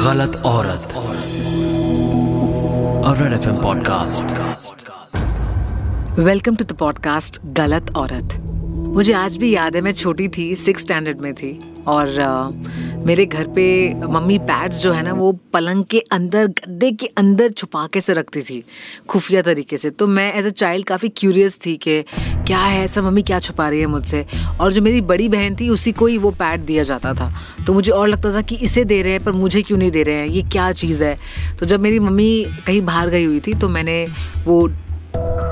गलत औरत। और Red FM podcast welcome to the podcast Galat Aurat. मुझे आज भी याद है, मैं छोटी थी सिक्स स्टैंडर्ड में थी। और मेरे घर पे मम्मी पैड्स जो है ना, वो पलंग के अंदर, गद्दे के अंदर छुपा के से रखती थी, खुफिया तरीके से। तो मैं एज अ चाइल्ड काफ़ी क्यूरियस थी कि क्या है ऐसा, मम्मी क्या छुपा रही है मुझसे? और जो मेरी बड़ी बहन थी, उसी को ही वो पैड दिया जाता था। तो मुझे और लगता था कि इसे दे रहे हैं, पर मुझे क्यों नहीं दे रहे हैं? ये क्या चीज़ है? तो जब मेरी मम्मी कहीं बाहर गई हुई थी तो मैंने वो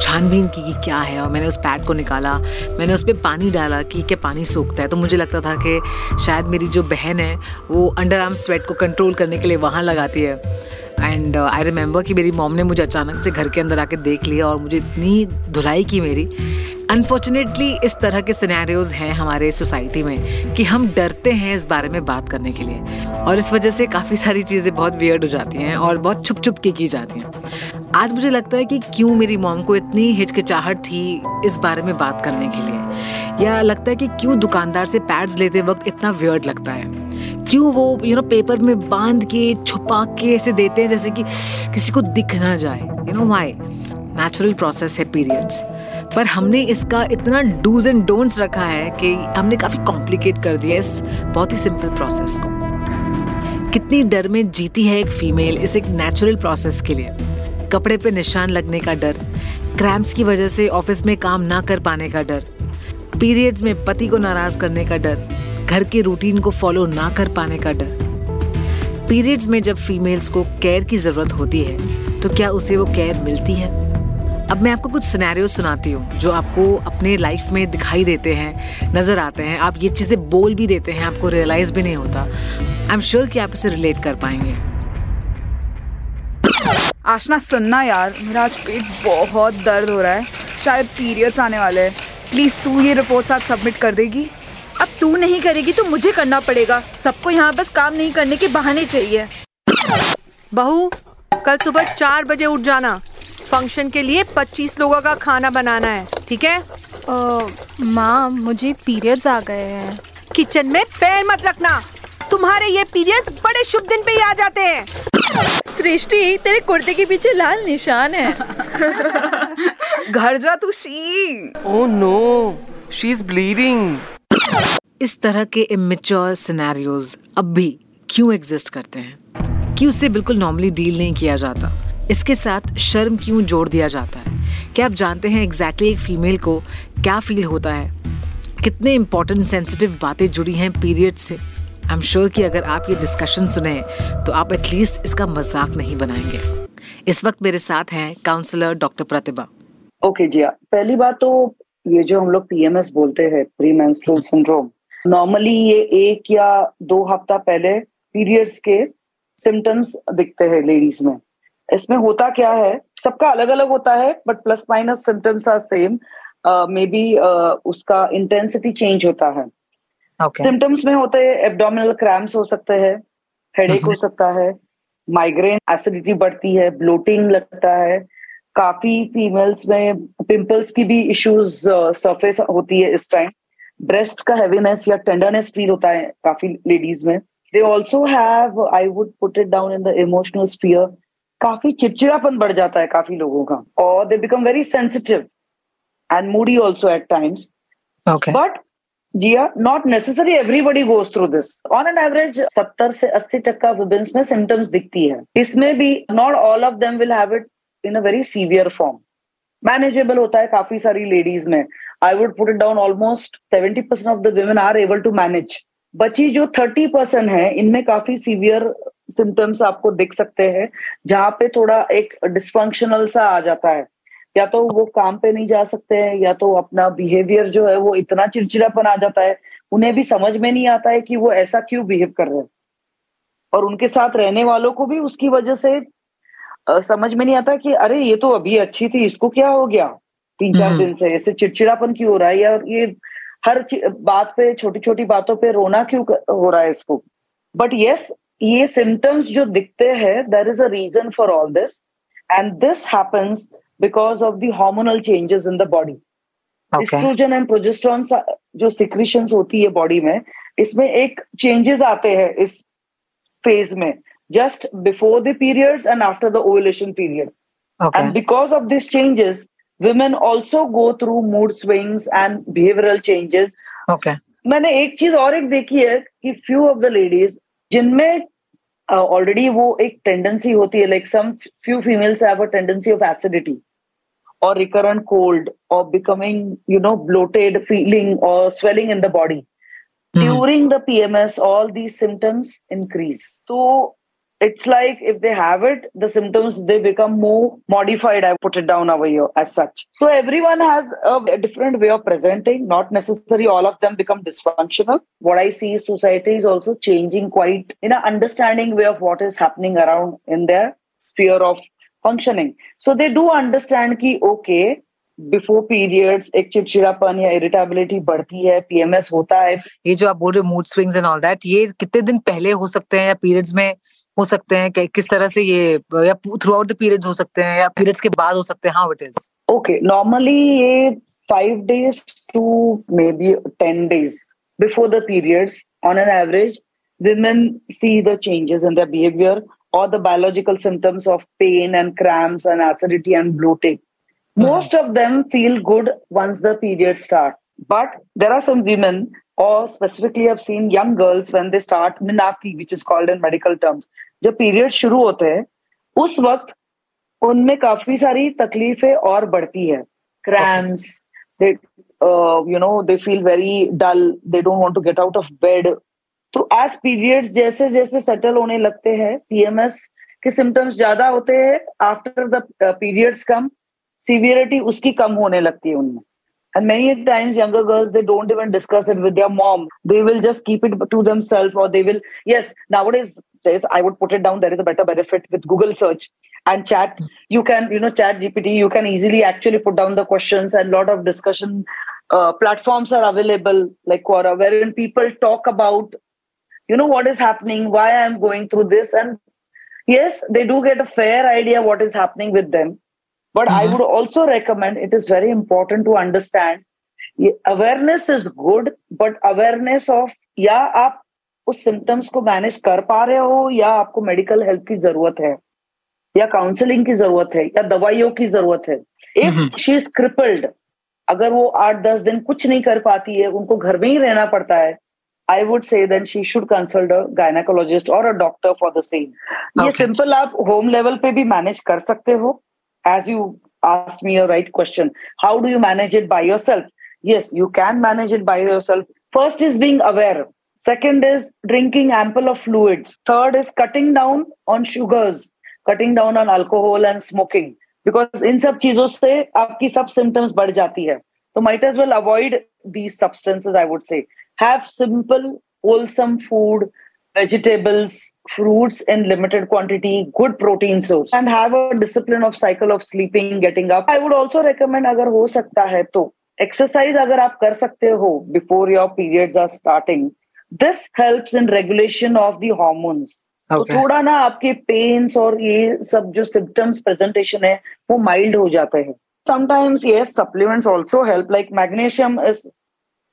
छानबीन की कि क्या है और मैंने उस पैड को निकाला। मैंने उस पर पानी डाला कि क्या पानी सूखता है। तो मुझे लगता था कि शायद मेरी जो बहन है, वो अंडर आर्म स्वेट को कंट्रोल करने के लिए वहाँ लगाती है। एंड आई रिमेंबर कि मेरी मॉम ने मुझे अचानक से घर के अंदर आके देख लिया और मुझे इतनी धुलाई की मेरी अनफॉर्चुनेटली इस तरह के सिनेरियोज हैं हमारे सोसाइटी में कि हम डरते हैं इस बारे में बात करने के लिए। और इस वजह से काफ़ी सारी चीज़ें बहुत वियर्ड हो जाती हैं और बहुत छुप छुप के की जाती हैं। आज मुझे लगता है कि क्यों मेरी मॉम को इतनी हिचकिचाहट थी इस बारे में बात करने के लिए? या लगता है कि क्यों दुकानदार से पैड्स लेते वक्त इतना वियर्ड लगता है? क्यों वो यू नो पेपर में बाँध के, छुपा के ऐसे देते हैं जैसे कि किसी को दिख ना जाए? You know why natural process है पीरियड्स पर हमने इसका इतना डूज एंड डोंट्स रखा है कि हमने काफ़ी कॉम्प्लिकेट कर दिया इस बहुत ही सिंपल प्रोसेस को। कितनी डर में जीती है एक फीमेल इस एक नेचुरल प्रोसेस के लिए? कपड़े पे निशान लगने का डर क्रैम्प्स की वजह से ऑफ़िस में काम ना कर पाने का डर पीरियड्स में पति को नाराज़ करने का डर, घर के रूटीन को फॉलो ना कर पाने का डर। पीरियड्स में जब फीमेल्स को केयर की ज़रूरत होती है तो क्या उसे वो केयर मिलती है? अब मैं आपको कुछ सिनेरियो सुनाती हूँ जो आपको अपने लाइफ में दिखाई देते हैं नज़र आते हैं। आप ये चीज़ें बोल भी देते हैं आपको रियलाइज़ भी नहीं होता। आई एम श्योर कि आप इसे रिलेट कर पाएँगे। आशना सुनना यार मेरा आज पेट बहुत दर्द हो रहा है। शायद पीरियड्स आने वाले हैं। प्लीज़ तू ये रिपोर्ट आज सबमिट कर देगी। अब तू नहीं करेगी तो मुझे करना पड़ेगा। सबको यहाँ बस काम नहीं करने के बहाने चाहिए। बहू कल सुबह चार बजे उठ जाना। फ़ंक्शन के लिए पच्चीस लोगों का खाना बनाना है ठीक है? माँ मुझे पीरियड्स आ गए हैं। किचन में पैर मत रखना। तुम्हारे ये पीरियड्स बड़े शुभ दिन पे ही आ जाते हैं। सृष्टि तेरे कुर्ते के पीछे लाल निशान है। घर जा तू she Oh no, she's bleeding. इस तरह के इमेच्योर सिनेरियोज अब भी क्यों एग्जिस्ट करते हैं? क्यों उससे बिल्कुल नॉर्मली डील नहीं किया जाता? इसके साथ शर्म क्यों जोड़ दिया जाता है? क्या आप जानते हैं एग्जैक्टली exactly एक फीमेल को क्या फील होता है? कितने इंपॉर्टेंट सेंसिटिव बातें जुड़ी हैं पीरियड से? आई एम श्योर कि अगर आप ये डिस्कशन सुने तो आप एटलीस्ट इसका मज़ाक नहीं बनाएँगे। इस वक्त मेरे साथ हैं काउंसलर डॉक्टर प्रतिभा। ओके जी हाँ। पहली बात तो ये जो हम लोग पीएमएस बोलते हैं प्री मेंस्ट्रुअल सिंड्रोम नॉर्मली ये एक या दो हफ़्ता पहले पीरियड्स के सिम्टम्स दिखते हैं लेडीज़ में। इसमें होता क्या है? सबका अलग अलग होता है but plus minus symptoms are same maybe उसका इंटेंसिटी चेंज होता है। सिम्टम्स में होते हैं एब्डोमिनल क्रैम्प्स हो सकते हैं हेडेक हो सकता है माइग्रेन एसिडिटी बढ़ती है ब्लोटिंग लगता है। काफ़ी फीमेल्स में पिंपल्स की भी इश्यूज़ सरफेस होती है इस टाइम ब्रेस्ट का हैवीनेस या टेंडरनेस फील होता है काफ़ी लेडीज़ में। They also have I would put it down in the emotional sphere काफ़ी चिड़चिड़ापन बढ़ जाता है काफ़ी लोगों का और they become very sensitive and moody also at times but Jiya not necessary everybody goes through this on an average सत्तर से अस्सी टक्का वुमेन्स में सिम्टम्स दिखती है। इसमें भी not all of them will have it in a very severe form manageable होता है काफ़ी सारी लेडीज़ में। I would put it down almost seventy percent of the women are able to manage बची जो थर्टी परसेंट है इनमें काफ़ी सीवियर सिम्टम्स आपको दिख सकते हैं जहाँ पे थोड़ा एक डिस्फंक्शनल सा आ जाता है। या तो वो काम पे नहीं जा सकते हैं या तो अपना बिहेवियर जो है वो इतना चिड़चिड़ापन आ जाता है उन्हें भी समझ में नहीं आता है कि वो ऐसा क्यों बिहेव कर रहे हैं। और उनके साथ रहने वालों को भी उसकी वजह से समझ में नहीं आता कि अरे ये तो अभी अच्छी थी इसको क्या हो गया? तीन चार हम्म। दिन से ऐसे चिड़चिड़ापन क्यों हो रहा है? या ये हर बात पे छोटी छोटी बातों पे रोना क्यों हो रहा है इसको? बट यस ये सिम्टम्स जो दिखते हैं there is a reason for all this and this happens because of the hormonal changes in the body oestrogen and progesterone जो सिक्रीशन होती है बॉडी में इसमें एक चेंजेस आते हैं इस फ़ेज़ में just before the periods and after the ovulation period and because of this changes women also go through mood swings and behavioural changes मैंने एक चीज़ और एक देखी है कि फ्यू ऑफ़ द लेडीज़ जिनमें ऑलरेडी वो एक टेंडेंसी होती है like some few females have a tendency of acidity और रिकरेंट कोल्ड और becoming you know bloated feeling और swelling in the body during the PMS all these symptoms increase तो it's like if they have it the symptoms they become more modified i put it down over here as such so everyone has a, a different way of presenting not necessarily all of them become dysfunctional what i see is society is also changing quite in an understanding way of what is happening around in their sphere of functioning so they do understand कि okay before periods एक चिड़चिड़ापन या irritability बढ़ती है PMS होता है ये जो आप बोल रहे हो mood swings and all that ये कितने दिन पहले हो सकते हैं या पीरियड्स में हो सकते हैं कि- किस तरह से ये या थ्रू आउट द पीरियड्स हो सकते हैं या पीरियड्स के बाद हो सकते हैं how it is okay normally ये five days to maybe ten days before the periods on an average women see the changes in their behavior or the biological symptoms of pain and cramps and acidity and bloating most of them feel good once the periods start but there are some women or specifically i've seen young girls when they start minaki which is called in medical terms जब period शुरू होते हैं उस वक्त उनमें काफ़ी सारी तकलीफें और बढ़ती है। Cramps they you know they feel very dull they don't want to get out of bed तो एज पीरियड्स जैसे जैसे सेटल होने लगते हैं पीएमएस के सिम्टम्स ज़्यादा होते हैं आफ्टर द पीरियड्स कम सीवियरिटी उसकी कम होने लगती है उनमें। And many times younger girls, they don't even discuss it with their mom. They will just keep it to themselves or they will, yes, nowadays, yes, I would put it down. There is a better benefit with Google search and chat. You can, you know, chat GPT, you can easily actually put down the questions and lot of discussion uh, platforms are available like Quora, wherein people talk about, you know, what is happening, why I'm going through this. And yes, they do get a fair idea what is happening with them. But mm-hmm. I would also recommend it is very important to understand awareness is good, but awareness of या आप उस symptoms को manage कर पा रहे हो या आपको मेडिकल हेल्प की ज़रूरत है या काउंसलिंग की ज़रूरत है या दवाइयों की ज़रूरत है. इफ़ शी इज़ क्रिपल्ड अगर वो आठ दस दिन कुछ नहीं कर पाती है उनको घर में ही रहना पड़ता है I would say then she should consult gynaecologist और a doctor for the same ये. सिंपल आप होम लेवल पे भी मैनेज कर सकते हो as you asked me a right question how do you manage it by yourself yes you can manage it by yourself first is being aware second is drinking ample of fluids third is cutting down on sugars cutting down on alcohol and smoking because इन सब चीजों से आपकी सब symptoms बढ़ जाती है तो might as well avoid these substances I would say have simple wholesome food Vegetables, fruits in limited quantity, good protein source, and have a discipline of cycle of sleeping, getting up. I would also recommend अगर हो सकता है तो exercise अगर आप कर सकते हो before your periods are starting. This helps in regulation of the hormones. तो थोड़ा ना आपके पेन्स और ये सब जो सिम्टम्स प्रेजेंटेशन है वो माइल्ड हो जाते हैं sometimes yes supplements also help like magnesium is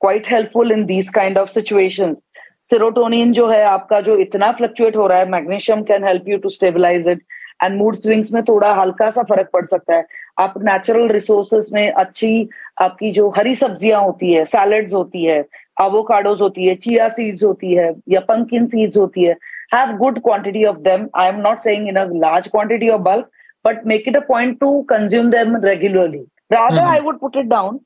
quite helpful in these kind of situations serotonin जो है आपका जो इतना फ्लक्चुएट हो रहा है magnesium can help you to stabilise it and mood swings में थोड़ा हल्का सा फ़र्क पड़ सकता है। आप नेचुरल रिसोर्सेज में अच्छी आपकी जो हरी सब्ज़ियाँ होती है सैलड्स होती है एवोकाडोज होती है चिया सीड्स होती है या पंकिन सीड्स होती है have good quantity of them I am not saying in a large quantity of bulk but make it a point to consume them regularly rather. I would put it down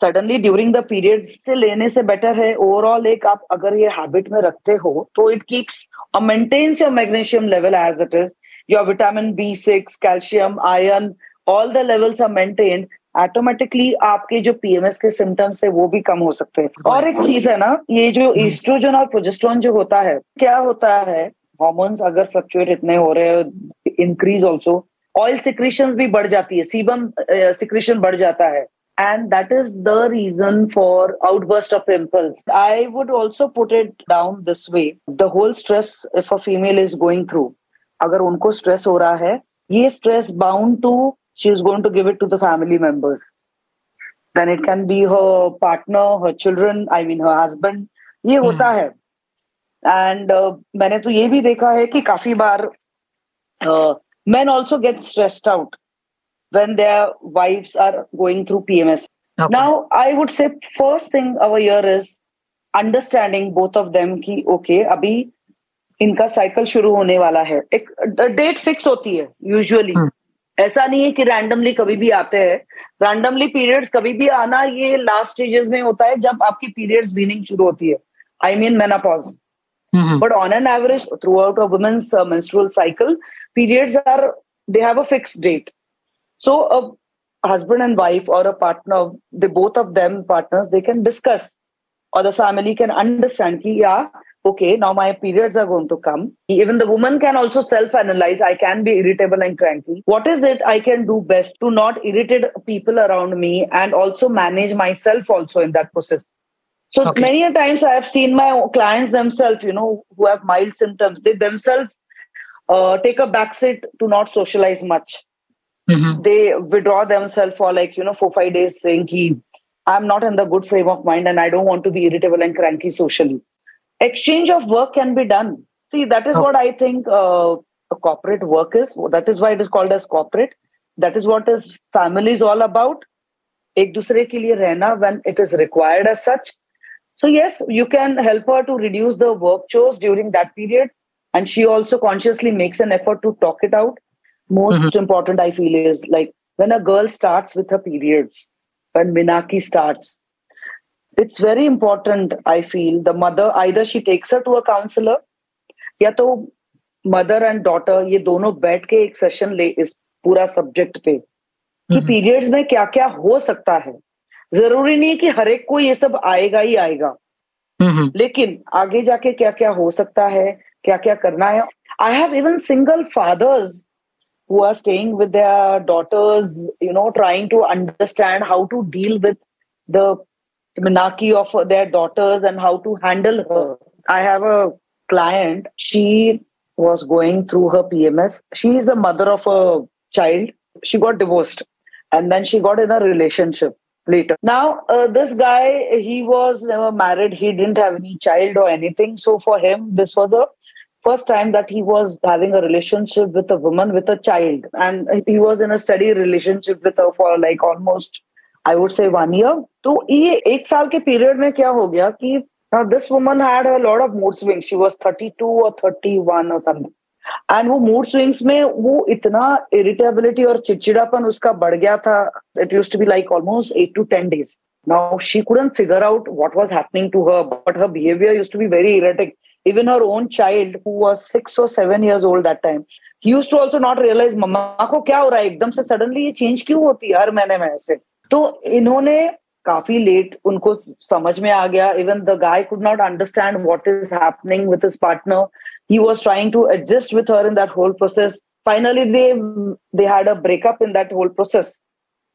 suddenly during the period से लेने से better है। Overall एक आप अगर ये habit में रखते हो तो इट कीप्स और maintains your magnesium level as it is your vitamin B six calcium iron all the levels are maintained automatically आपके जो पीएमएस के सिम्टम्स है वो भी कम हो सकते हैं। और एक चीज़ है ना ये जो ईस्ट्रोजन और प्रोजेस्ट्रॉन जो होता है क्या होता है? हॉर्मोन्स अगर फ्लक्चुएट इतने हो रहे हैं इंक्रीज ऑल्सो ऑयल सिक्रीशन भी बढ़ जाती है। सीबम सिक्रीशन बढ़ जाता है। and that is the reason for outburst of pimples i would also put it down this way the whole stress if a female is going through अगर उनको stress हो रहा है ये stress bound to she is going to give it to the family members then it can be her partner her children i mean her husband ये होता है and मैंने तो ये भी देखा है कि काफी बार men also get stressed out When their wives are going through PMS. Okay. Now, I would say first thing over here is understanding both of them कि okay अभी इनका साइकिल शुरू होने वाला है एक डेट फिक्स होती है यूजुअली हम्म. ऐसा नहीं है कि रैंडमली कभी भी आते हैं रैंडमली पीरियड्स कभी भी आना ये लास्ट स्टेजेस में होता है जब आपकी पीरियड्स बीनिंग शुरू होती है I mean menopause Mhm. but on an average throughout a woman's uh, menstrual cycle periods are they have a fixed date so a husband and wife or a partner they both of them partners they can discuss or the family can understand ki, yeah okay now my periods are going to come even the woman can also self analyze i can be irritable and cranky what is it i can do best to not irritate people around me and also manage myself also in that process so Okay. many a times I have seen my clients themselves, you know, who have mild symptoms, they themselves uh, take a backseat to not socialize much Mhm. They withdraw themselves for like, you know, four, five days saying, Ki, I'm not in the good frame of mind and I don't want to be irritable and cranky socially. Exchange of work can be done. See, that is Okay. what I think uh, a corporate work is. That is why it is called as corporate. That is what is family is all about. एक दूसरे के लिए रहना when it is required as such. So yes, you can help her to reduce the work chores during that period, and she also consciously makes an effort to talk it out. Most mm-hmm. important, I feel, is like when a girl starts with her periods, when Minaki starts, it's very important. I feel the mother either she takes her to a counselor, या तो mother and daughter ये दोनों बैठ के एक session ले इस पूरा सब्जेक्ट पे कि हम्म. पीरियड्स में क्या क्या हो सकता है ज़रूरी नहीं है कि हर एक को ये सब आएगा ही आएगा Mhm. लेकिन आगे जाके क्या क्या हो सकता है क्या क्या करना है I have even single fathers who are staying with their daughters you know trying to understand how to deal with the minaki of their daughters and how to handle her i have a client she was going through her pms she is the mother of a child she got divorced and then she got in a relationship later. Now, uh, this guy, he was never married. He didn't have any child or anything. So for him, this was the first time that he was having a relationship with a woman with a child. And he was in a steady relationship with her for like almost, I would say, one year. तो ये एक साल के period में क्या हो गया कि this woman had a lot of mood swings. She was 32 or 31 or something. And वो मूड स्विंग्स में वो इतना इरिटेबिलिटी और चिड़चिड़ापन उसका बढ़ गया था it used to be like almost eight to ten days now she couldn't figure out what was happening to her but her behaviour used to be very erratic even her own child who was six or seven years old that time he used to also not realize मम्मा को क्या हो रहा है एकदम से suddenly ये change क्यों होती है हर महीने में ऐसे तो इन्होंने काफ़ी लेट उनको समझ में आ गया even the guy could not understand what is happening with his partner he was trying to adjust with her in that whole process finally they they had a breakup in that whole process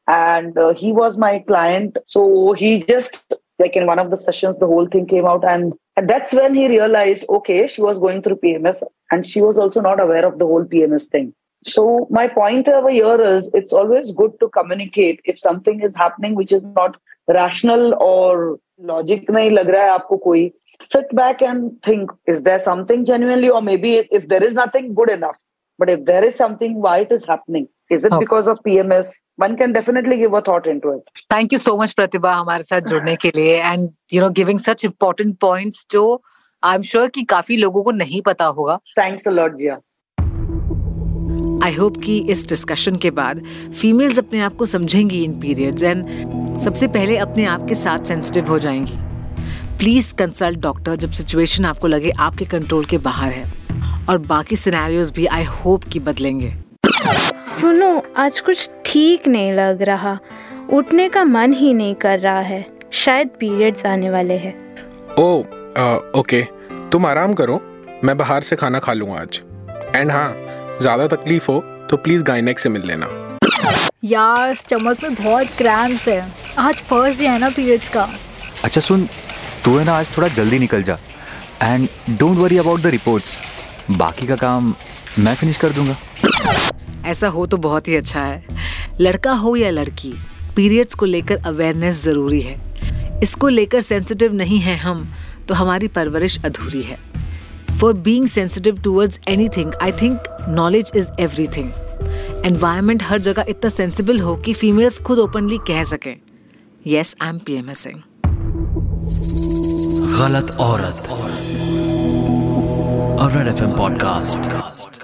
and uh, he was my client. So he just like in one of the sessions the whole thing came out. And, that's when he realized okay she was going through pms and she was also not aware of the whole pms thing. So my point over here is it's always good to communicate if something is happening which is not rational or logic nahi lag raha hai aapko koi. Sit back and think is there something genuinely or maybe if there is nothing good enough but if there is something why it is happening? Is it Okay. because of pms one can definitely give a thought into it. You so much Pratibha हमारे साथ जुड़ने के लिए. And you know giving such important points जो I am sure कि काफ़ी लोगों को नहीं पता होगा. Thanks a lot jia. I hope कि इस डिस्कशन के बाद फीमेल्स अपने आप को समझेंगी इन पीरियड्स एंड सबसे पहले अपने आप के साथ सेंसिटिव हो जाएँगी. प्लीज़ कंसल्ट डॉक्टर जब सिचुएशन आपको लगे आपके कंट्रोल के बाहर है. और बाकी सिनेरियोज भी आई होप कि बदलेंगे। सुनो आज कुछ ठीक नहीं लग रहा। उठने का मन ही नहीं कर रहा है। शायद पीरियड्स आने वाले हैं। ओ आ, ओके। तुम आराम करो। मैं बाहर से खाना खा लूँगा आज। एंड हाँ ज़्यादा तकलीफ़ हो तो प्लीज़ गायनेक से मिल लेना। यार स्टमक में बहुत क्रैम्प्स है। आज फ़र्स्ट डे है ना पीरियड्स का। अच्छा सुन तू है ना आज थोड़ा जल्दी निकल जा। And don't worry about the reports बाकी का काम मैं फिनिश कर दूँगा। ऐसा हो तो बहुत ही अच्छा है। लड़का हो या लड़की पीरियड्स को लेकर अवेयरनेस ज़रूरी है। इसको लेकर सेंसिटिव नहीं है हम तो हमारी परवरिश अधूरी है। For being sensitive towards anything I think knowledge is everything environment हर जगह इतना सेंसिबल हो कि फीमेल्स खुद ओपनली कह सकें। Yes I am P M S Galat Aurat. a Red FM podcast.